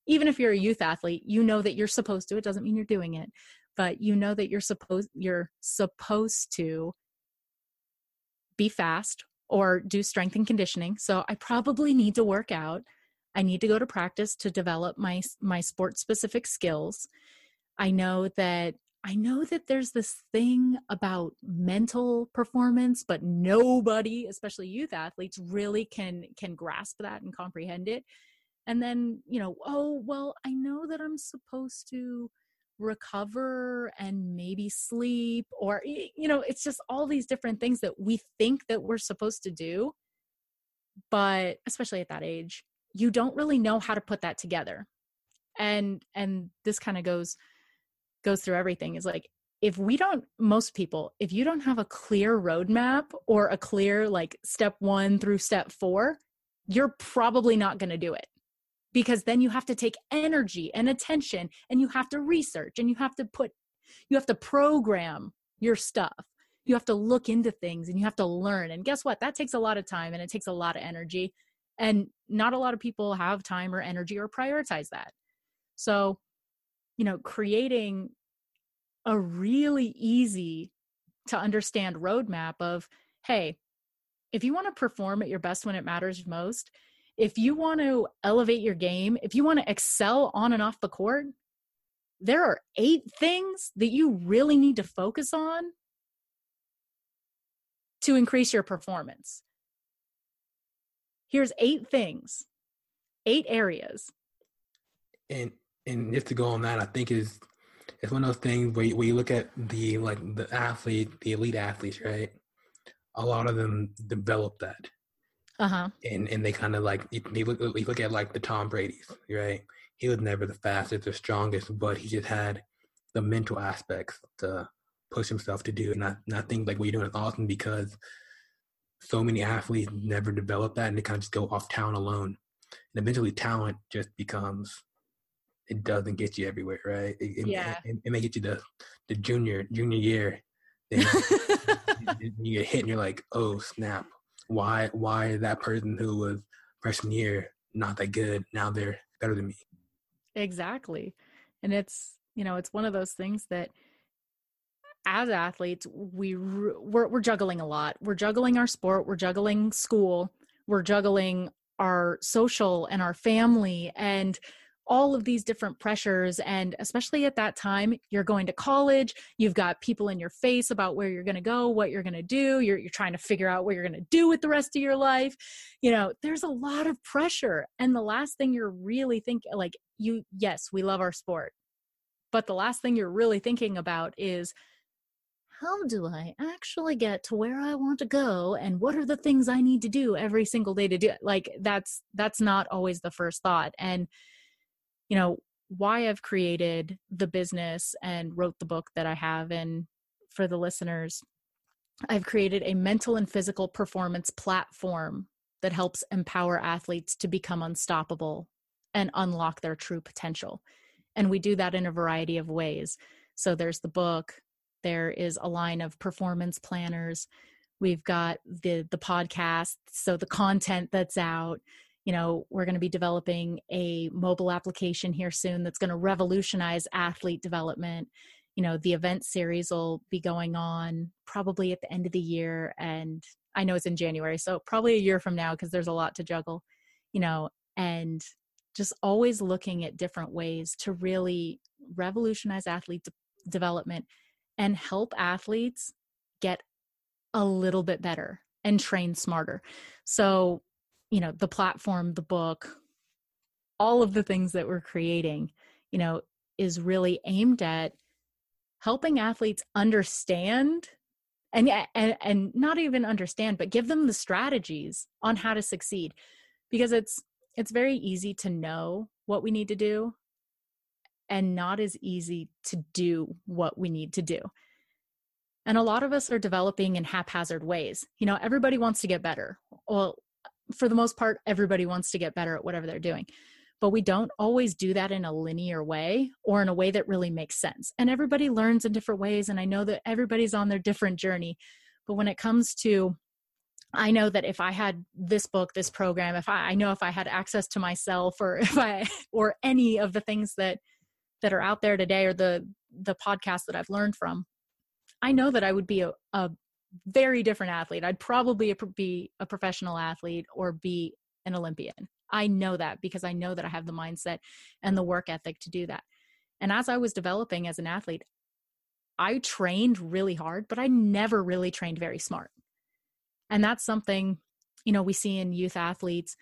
even if you're a youth athlete you know that you're supposed to it doesn't mean you're doing it but you know that you're supposed you're supposed to be fast or do strength and conditioning. So I probably need to work out. I need to go to practice to develop my my sport specific skills. I know that I know that there's this thing about mental performance, but nobody, especially youth athletes, really can can grasp that and comprehend it. And then, you know, oh, well, I know that I'm supposed to recover and maybe sleep or you know it's just all these different things that we think that we're supposed to do but especially at that age you don't really know how to put that together. And and this kind of goes goes through everything is like if we don't most people if you don't have a clear roadmap or a clear like step one through step four you're probably not going to do it because then you have to take energy and attention and you have to research and you have to put you have to program your stuff. You have to look into things and you have to learn. And guess what? That takes a lot of time and it takes a lot of energy. And not a lot of people have time or energy or prioritize that. So you know creating a really easy to understand roadmap of hey if you want to perform at your best when it matters most if you want to elevate your game if you want to excel on and off the court there are eight things that you really need to focus on to increase your performance here's eight things eight areas and and just to go on that i think is it's one of those things where you, where you look at the like the athlete, the elite athletes, right? A lot of them develop that. Uh-huh. And and they kind of like you, look you look at like the Tom Brady's, right? He was never the fastest or strongest, but he just had the mental aspects to push himself to do. And I, and I think like what you're doing is awesome because so many athletes never develop that and they kind of just go off talent alone. And eventually talent just becomes it doesn't get you everywhere, right? It, yeah. It, it, may get you the the junior junior year. Then [LAUGHS] you get hit and you're like, oh snap! Why why that person who was freshman year not that good now they're better than me? Exactly, and it's you know it's one of those things that as athletes we we're, we're juggling a lot. We're juggling our sport. We're juggling school. We're juggling our social and our family and all of these different pressures and especially at that time you're going to college you've got people in your face about where you're going to go what you're going to do you're, you're trying to figure out what you're going to do with the rest of your life you know there's a lot of pressure and the last thing you're really thinking like you yes we love our sport but the last thing you're really thinking about is how do I actually get to where I want to go and what are the things I need to do every single day to do it? Like that's that's not always the first thought. And you know why I've created the business and wrote the book that I have and for the listeners I've created a mental and physical performance platform that helps empower athletes to become unstoppable and unlock their true potential. And we do that in a variety of ways. So there's the book, there is a line of performance planners, we've got the the podcast, so the content that's out, you know we're going to be developing a mobile application here soon that's going to revolutionize athlete development. You know the event series will be going on probably at the end of the year and i know it's in january so probably a year from now because there's a lot to juggle you know and just always looking at different ways to really revolutionize athlete de- development and help athletes get a little bit better and train smarter. So you know the platform the book all of the things that we're creating you know is really aimed at helping athletes understand and and and not even understand but give them the strategies on how to succeed. Because it's it's very easy to know what we need to do and not as easy to do what we need to do. And a lot of us are developing in haphazard ways. You know everybody wants to get better. Well for the most part, everybody wants to get better at whatever they're doing. But we don't always do that in a linear way or in a way that really makes sense. And everybody learns in different ways. And I know that everybody's on their different journey. But when it comes to, I know that if I had this book, this program, if I, I know if I had access to myself or [LAUGHS] if I, or any of the things that, that are out there today or the, the podcast that I've learned from, I know that I would be a, a very different athlete. I'd probably be a professional athlete or be an Olympian. I know that because I know that I have the mindset and the work ethic to do that. And as I was developing as an athlete, I trained really hard, but I never really trained very smart. And that's something, you know, we see in youth athletes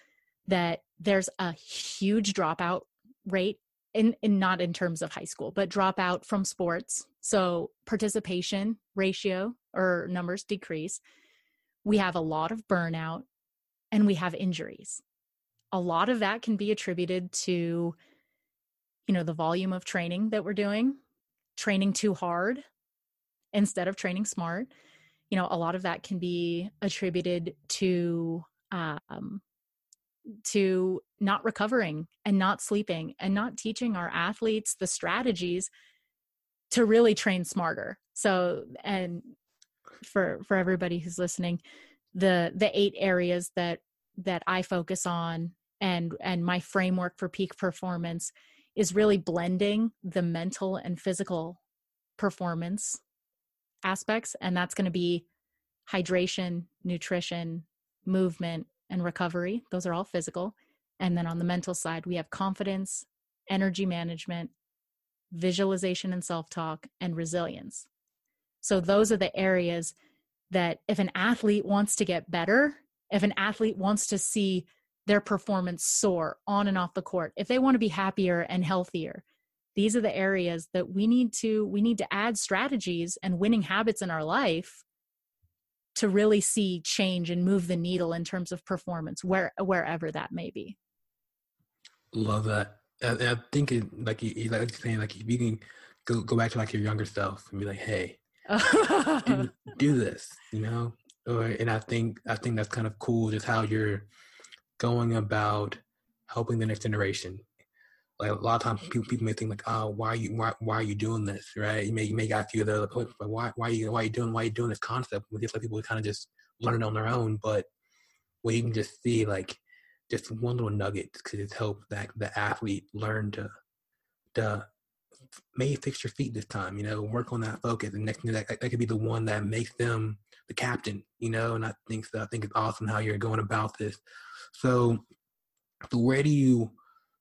that there's a huge dropout rate in, in not in terms of high school, but drop out from sports. So participation ratio or numbers decrease. We have a lot of burnout and we have injuries. A lot of that can be attributed to you know the volume of training that we're doing, training too hard instead of training smart. You know, a lot of that can be attributed to um, to not recovering and not sleeping and not teaching our athletes the strategies to really train smarter. So and for for everybody who's listening the the eight areas that that i focus on and and my framework for peak performance is really blending the mental and physical performance aspects and that's going to be hydration nutrition movement and recovery. Those are all physical. And then on the mental side, we have confidence, energy management, visualization and self talk, and resilience. So those are the areas that if an athlete wants to get better, if an athlete wants to see their performance soar on and off the court, if they want to be happier and healthier, these are the areas that we need to we need to add strategies and winning habits in our life to really see change and move the needle in terms of performance where wherever that may be. Love that. I, I think it like you like you're saying like if you can go, go back to like your younger self and be like hey do, [LAUGHS] do this you know? Or, and i think i think that's kind of cool just how you're going about helping the next generation like a lot of times people, people may think like, oh, why are you why, why are you doing this, right? You may you may got a few of the like, oh, why why are you why are you doing why are you doing this concept? We just let people kind of just learn it on their own, but where you can just see like just one little nugget because it's helped that the athlete learn to to maybe fix your feet this time, you know, work on that focus. And next thing that, that could be the one that makes them the captain, you know. And I think so. I think it's awesome how you're going about this. So where do you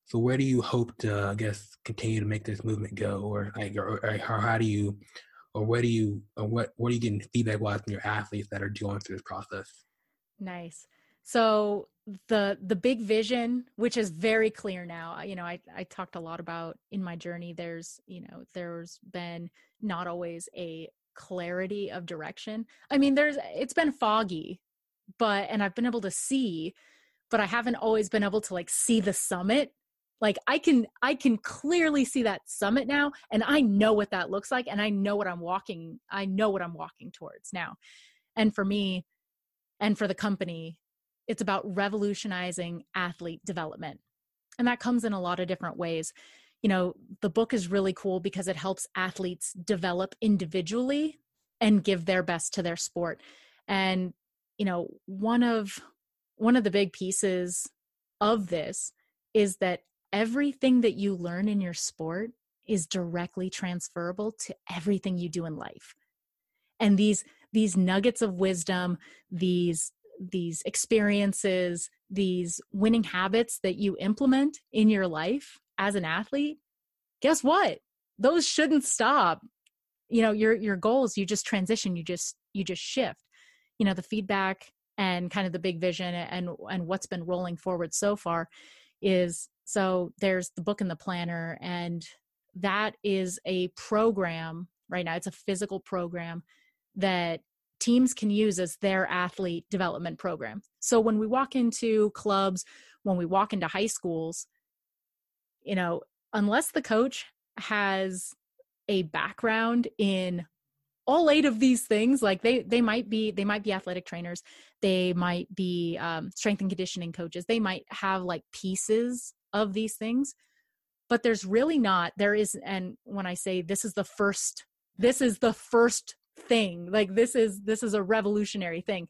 so where do you hope to, I guess, continue to make this movement go, or like, or, or, how do you, or where do you, or what, what are you getting feedback wise from your athletes that are going through this process? Nice. So the the big vision, which is very clear now, you know, I I talked a lot about in my journey. There's, you know, there's been not always a clarity of direction. I mean, there's it's been foggy, but and I've been able to see, but I haven't always been able to like see the summit like i can i can clearly see that summit now and i know what that looks like and i know what i'm walking i know what i'm walking towards now. And for me and for the company it's about revolutionizing athlete development. And that comes in a lot of different ways. You know the book is really cool because it helps athletes develop individually and give their best to their sport. And you know one of one of the big pieces of this is that everything that you learn in your sport is directly transferable to everything you do in life. And these these nuggets of wisdom these these experiences these winning habits that you implement in your life as an athlete guess what? Those shouldn't stop. You know your your goals you just transition you just you just shift. You know the feedback and kind of the big vision and and what's been rolling forward so far is so there's the book and the planner, and that is a program right now. It's a physical program that teams can use as their athlete development program. So when we walk into clubs, when we walk into high schools, you know, unless the coach has a background in all eight of these things like they they might be they might be athletic trainers they might be um, strength and conditioning coaches they might have like pieces of these things but there's really not there is and when i say this is the first this is the first thing like this is this is a revolutionary thing.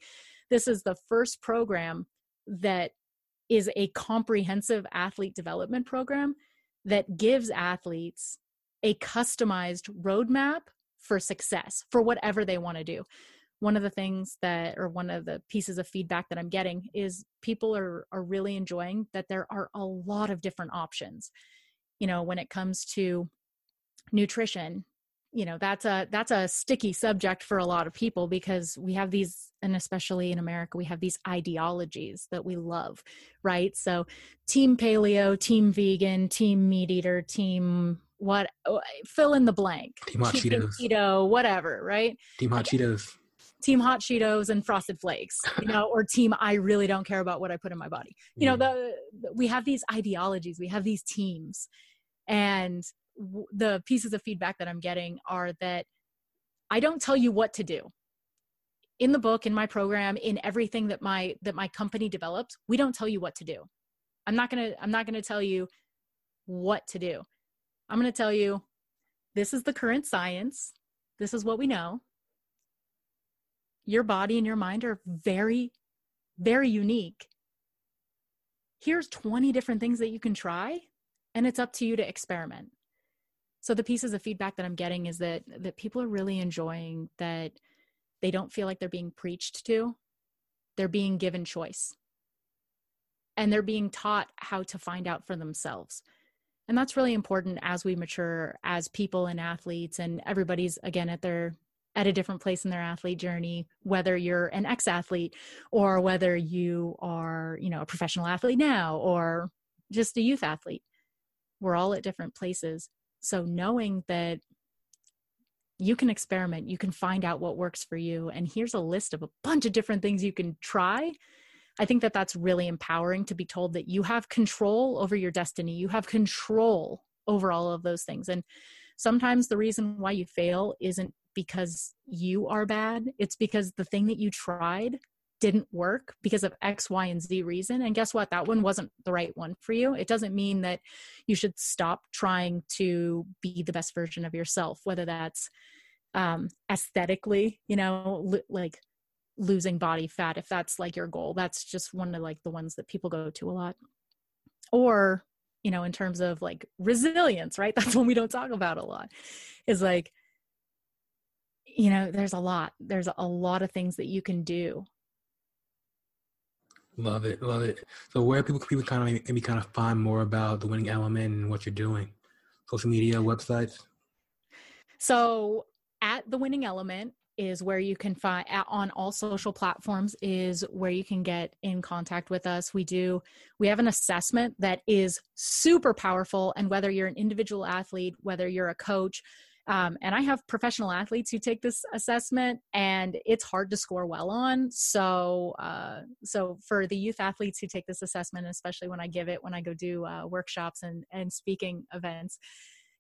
This is the first program that is a comprehensive athlete development program that gives athletes a customized roadmap for success for whatever they want to do one of the things that or one of the pieces of feedback that i'm getting is people are are really enjoying that there are a lot of different options. You know when it comes to nutrition you know that's a that's a sticky subject for a lot of people because we have these and especially in america we have these ideologies that we love right? So team paleo team vegan team meat eater team what oh, fill in the blank team hot cheetos. keto whatever right? Team hot cheetos team hot cheetos and frosted flakes you know or team i really don't care about what i put in my body. You know the, the we have these ideologies we have these teams and w- the pieces of feedback that i'm getting are that i don't tell you what to do. In the book in my program in everything that my that my company develops we don't tell you what to do. I'm not going to i'm not going to tell you what to do. I'm going to tell you this is the current science. This is what we know your body and your mind are very, very unique. Here's 20 different things that you can try, and it's up to you to experiment. So the pieces of feedback that I'm getting is that that people are really enjoying that they don't feel like they're being preached to. They're being given choice. And they're being taught how to find out for themselves. And that's really important as we mature as people and athletes and everybody's again at their at a different place in their athlete journey whether you're an ex-athlete or whether you are you know a professional athlete now or just a youth athlete. We're all at different places. So knowing that you can experiment you can find out what works for you and here's a list of a bunch of different things you can try i think that that's really empowering to be told that you have control over your destiny. You have control over all of those things. And sometimes the reason why you fail isn't because you are bad. It's because the thing that you tried didn't work because of X, Y, and Z reason. And guess what? That one wasn't the right one for you. It doesn't mean that you should stop trying to be the best version of yourself, whether that's um, aesthetically, you know, li- like losing body fat, if that's like your goal. That's just one of like the ones that people go to a lot. Or, you know, in terms of like resilience, right? [LAUGHS] That's one we don't talk about a lot. Is like, you know there's a lot there's a lot of things that you can do. Love it love it. So where people people kind of maybe kind of find more about the winning element and what you're doing? Social media websites? So at the winning element is where you can find on all social platforms is where you can get in contact with us. We do we have an assessment that is super powerful and whether you're an individual athlete whether you're a coach um, and I have professional athletes who take this assessment, and it's hard to score well on. So, uh, so for the youth athletes who take this assessment, especially when I give it, when I go do uh, workshops and and speaking events,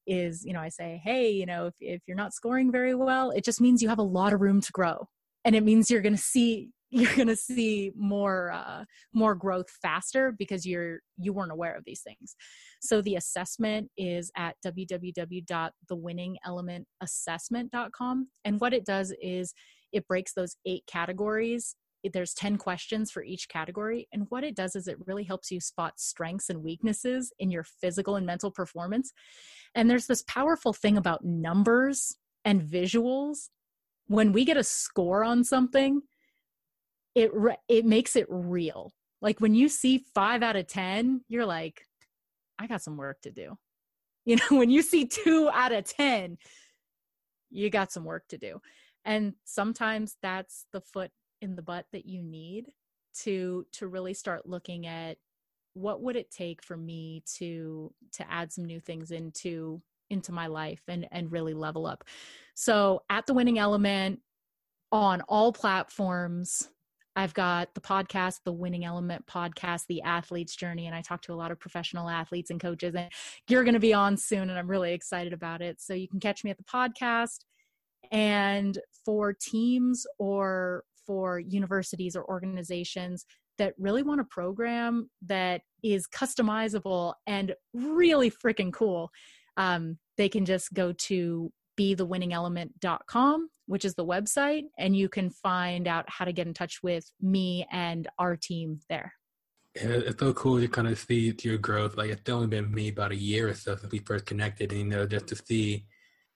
is you know I say, hey, you know, if if you're not scoring very well, it just means you have a lot of room to grow, and it means you're going to see [LAUGHS] you're going to see more uh, more growth faster because you're you weren't aware of these things so the assessment is at www.thewinningelementassessment.com and what it does is it breaks those eight categories. There's 10 questions for each category. And what it does is it really helps you spot strengths and weaknesses in your physical and mental performance. And there's this powerful thing about numbers and visuals. When we get a score on something it it makes it real. Like when you see 5 out of 10 you're like i got some work to do. [LAUGHS] You know when you see 2 out of 10 you got some work to do. And sometimes that's the foot in the butt that you need to to really start looking at what would it take for me to to add some new things into into my life and and really level up. So at the winning element on all platforms I've got the podcast, the Winning Element podcast, the Athlete's Journey, and I talk to a lot of professional athletes and coaches. And you're going to be on soon, and I'm really excited about it. So you can catch me at the podcast. And for teams or for universities or organizations that really want a program that is customizable and really freaking cool, um, they can just go to the winning BeTheWinningElement.com, which is the website, and you can find out how to get in touch with me and our team there. Yeah, it's so cool to kind of see your growth. Like it's only been me about a year or so since we first connected, and you know, just to see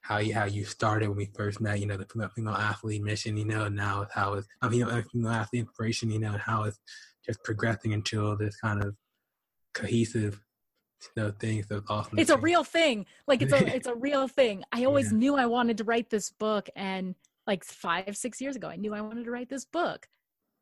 how you how you started when we first met. You know, the female, athlete mission. You know, now how it's I mean, female athlete inspiration. You know, and how it's just progressing into this kind of cohesive no thing. So it's awesome. It's a real thing. Like it's a [LAUGHS] it's a real thing. I always yeah. knew I wanted to write this book, and like five six years ago, I knew I wanted to write this book,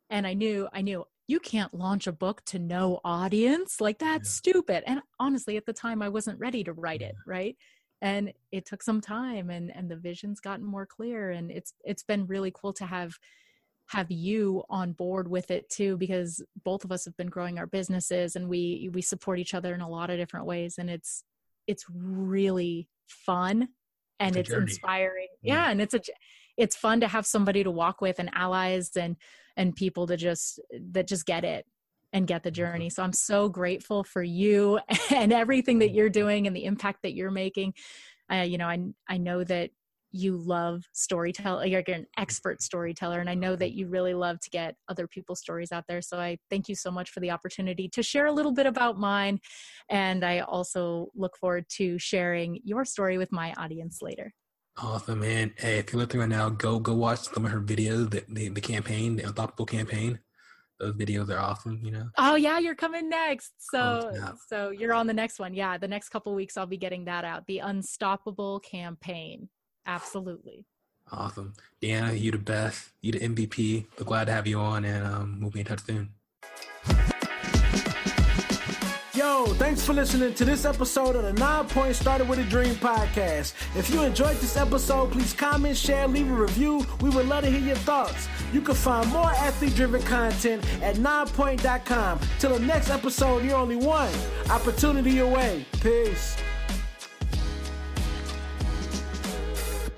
and I knew I knew you can't launch a book to no audience like that's yeah. stupid. And honestly, at the time, I wasn't ready to write it. Right and it took some time and and the vision's gotten more clear and it's it's been really cool to have have you on board with it too because both of us have been growing our businesses and we we support each other in a lot of different ways and it's it's really fun and it's, it's inspiring yeah. yeah and it's a it's fun to have somebody to walk with and allies and and people to just that just get it and get the journey. So I'm so grateful for you [LAUGHS] and everything that you're doing and the impact that you're making. Uh, you know, I I know that you love storytelling. You're an expert storyteller, and I know that you really love to get other people's stories out there. So I thank you so much for the opportunity to share a little bit about mine, and I also look forward to sharing your story with my audience later. Awesome, man. Hey, if you're listening right now, go go watch some of her videos, the, the, the campaign, the Unstoppable campaign. Those videos are awesome you know? Oh yeah you're coming next. So oh, so you're on the next one. Yeah the next couple weeks i'll be getting that out. The unstoppable campaign. Absolutely. Awesome. Deanna you the best. You the mvp we're glad to have you on and um, we'll be in touch soon Yo, thanks for listening to this episode of the Nine Point Started with a Dream podcast. If you enjoyed this episode, please comment, share, leave a review. We would love to hear your thoughts. You can find more athlete driven content at ninepoint.com. Till the next episode, you're only one opportunity away. Peace.